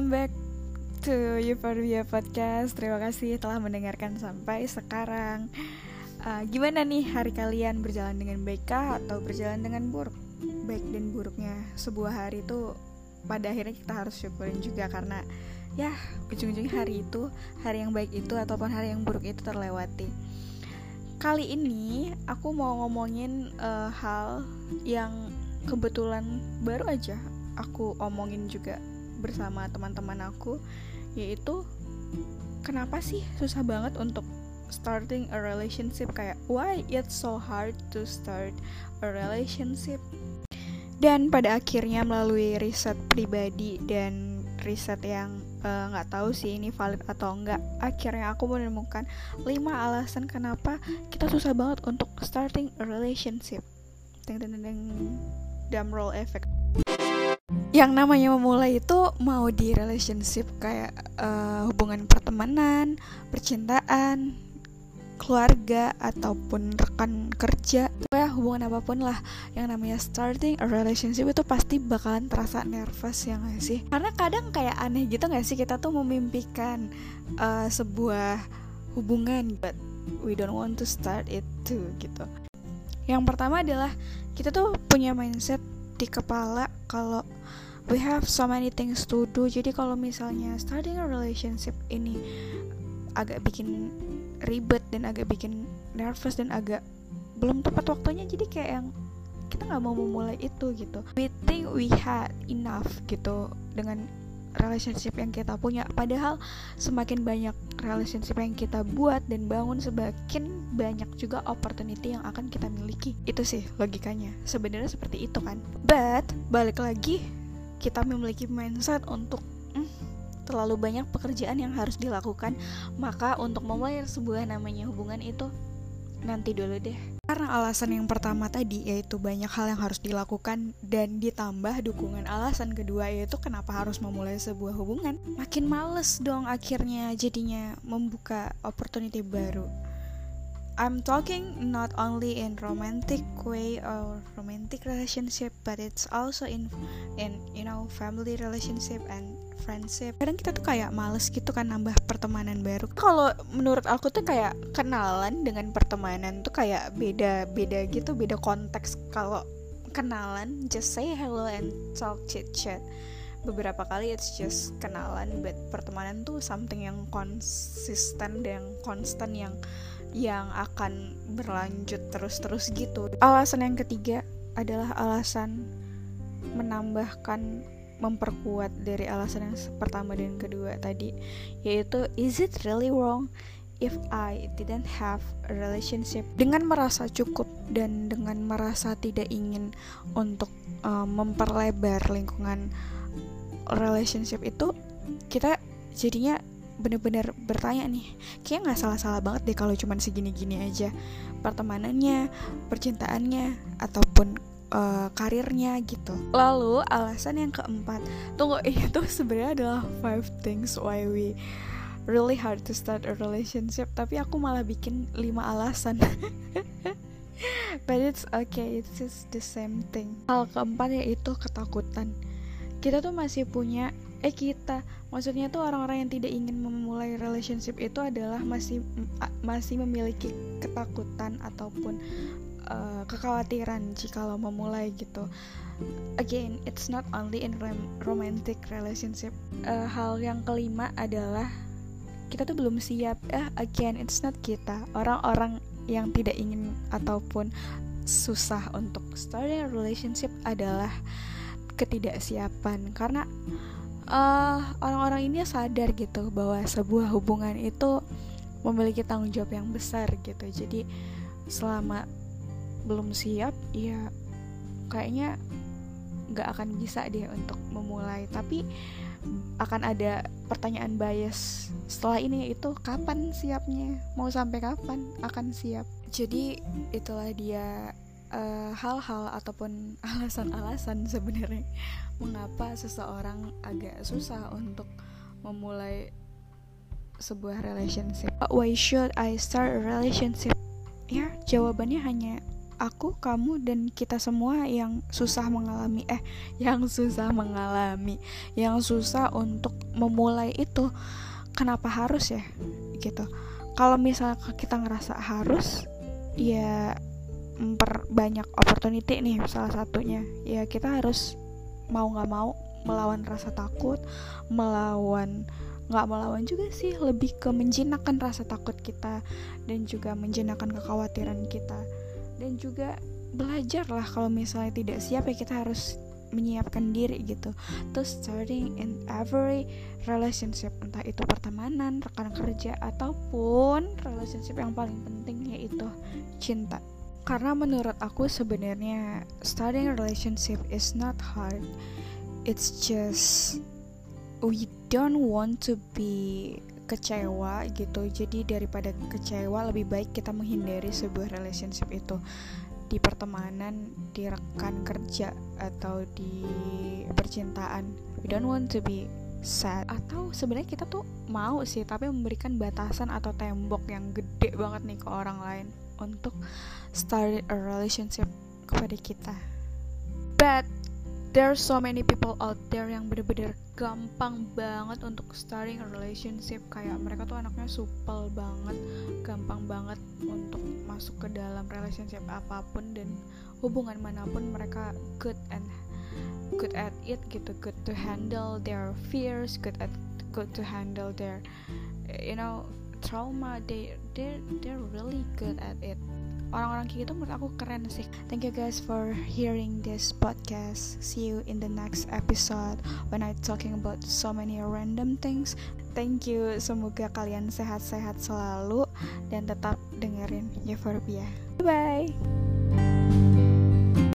welcome back to Euphoria Podcast. Terima kasih telah mendengarkan sampai sekarang. Uh, gimana nih hari kalian berjalan dengan baik kah atau berjalan dengan buruk? Baik dan buruknya sebuah hari itu pada akhirnya kita harus syukurin juga karena ya ujung-ujungnya hari itu hari yang baik itu ataupun hari yang buruk itu terlewati. Kali ini aku mau ngomongin uh, hal yang kebetulan baru aja aku omongin juga bersama teman-teman aku yaitu kenapa sih susah banget untuk starting a relationship? Kayak why it's so hard to start a relationship? Dan pada akhirnya melalui riset pribadi dan riset yang eh, nggak uh, tahu sih ini valid atau enggak akhirnya aku menemukan 5 alasan kenapa kita susah banget untuk starting a relationship. Deng deng deng drum roll effect yang namanya memulai itu mau di relationship kayak uh, hubungan pertemanan, percintaan, keluarga ataupun rekan kerja, ya hubungan apa pun lah yang namanya starting a relationship itu pasti bakalan terasa nervous ya gak sih? Karena kadang kayak aneh gitu gak sih kita tuh memimpikan uh, sebuah hubungan but we don't want to start it too gitu. Yang pertama adalah kita tuh punya mindset di kepala kalau we have so many things to do. Jadi kalau misalnya starting a relationship ini agak bikin ribet dan agak bikin nervous dan agak belum tepat waktunya jadi kayak yang kita nggak mau memulai itu gitu. We think we had enough gitu dengan relationship yang kita punya. Padahal semakin banyak relationship yang kita buat dan bangun semakin banyak juga opportunity yang akan kita miliki. Itu sih logikanya. Sebenarnya seperti itu kan. But balik lagi kita memiliki mindset untuk mm, terlalu banyak pekerjaan yang harus dilakukan, maka untuk memulai sebuah namanya hubungan itu nanti dulu deh. Karena alasan yang pertama tadi yaitu banyak hal yang harus dilakukan dan ditambah dukungan alasan kedua yaitu kenapa harus memulai sebuah hubungan. Makin males dong akhirnya jadinya membuka opportunity baru. I'm talking not only in romantic way or romantic relationship, but it's also in in you know family relationship and friendship. Kadang kita tuh kayak males gitu kan nambah pertemanan baru. Kalau menurut aku tuh kayak kenalan dengan pertemanan tuh kayak beda beda gitu, beda konteks. Kalau kenalan just say hello and talk chit chat beberapa kali it's just kenalan but pertemanan tuh something yang konsisten dan yang konstan yang yang akan berlanjut terus-terus gitu. Alasan yang ketiga adalah alasan menambahkan memperkuat dari alasan yang pertama dan kedua tadi yaitu is it really wrong if I didn't have a relationship dengan merasa cukup dan dengan merasa tidak ingin untuk uh, memperlebar lingkungan relationship itu kita jadinya bener-bener bertanya nih kayak nggak salah-salah banget deh kalau cuman segini-gini aja. Pertemanannya percintaannya ataupun uh, karirnya gitu. Lalu alasan yang keempat tunggu itu sebenarnya adalah five things why we really hard to start a relationship tapi aku malah bikin lima alasan. But it's okay it's just the same thing. Hal keempat yaitu ketakutan. Kita tuh masih punya eh kita. Maksudnya tuh orang-orang yang tidak ingin memulai relationship itu adalah masih masih memiliki ketakutan ataupun uh, kekhawatiran jika lo memulai gitu. Again it's not only in romantic relationship. Uh, hal yang kelima adalah kita tuh belum siap. Eh again it's not kita. Orang-orang yang tidak ingin ataupun susah untuk starting relationship adalah ketidaksiapan. Karena eh, orang-orang ini sadar gitu bahwa sebuah hubungan itu memiliki tanggung jawab yang besar gitu. Jadi selama belum siap ya kayaknya nggak akan bisa deh untuk memulai. Tapi akan ada pertanyaan bias setelah ini itu kapan siapnya? Mau sampai kapan akan siap? Jadi itulah dia Eh, hal-hal uh, ataupun alasan-alasan sebenarnya mengapa seseorang agak susah untuk memulai sebuah relationship. Why should I start a relationship? Ya, jawabannya hanya aku kamu dan kita semua yang susah mengalami eh yang susah mengalami yang susah untuk memulai itu kenapa harus ya gitu kalau misalnya kita ngerasa harus ya memperbanyak opportunity nih salah satunya. Ya kita harus mau nggak mau melawan rasa takut melawan nggak melawan juga sih lebih ke menjinakkan rasa takut kita dan juga menjinakkan kekhawatiran kita. Dan juga belajar lah kalau misalnya tidak siap ya kita harus menyiapkan diri gitu. Terus starting in every relationship entah itu pertemanan rekan kerja ataupun relationship yang paling penting yaitu cinta karena menurut aku sebenarnya starting relationship is not hard. It's just we don't want to be kecewa gitu. Jadi daripada kecewa lebih baik kita menghindari sebuah relationship itu. Di pertemanan, di rekan kerja atau di percintaan. We don't want to be sad atau sebenarnya kita tuh mau sih tapi memberikan batasan atau tembok yang gede banget nih ke orang lain untuk start a relationship kepada kita. But there are so many people out there yang bener-bener gampang banget untuk starting a relationship kayak mereka tuh anaknya supel banget gampang banget untuk masuk ke dalam relationship apa pun dan hubungan mana pun mereka good and good at it gitu. Good to handle their fears good at good to handle their you know trauma. They they they're really good at it. Orang-orang kayak gitu menurut aku keren sih. Thank you guys for hearing this podcast. See you in the next episode when I talking about so many random things. Thank you. Semoga kalian sehat-sehat selalu dan tetap dengerin Euphoria bye bye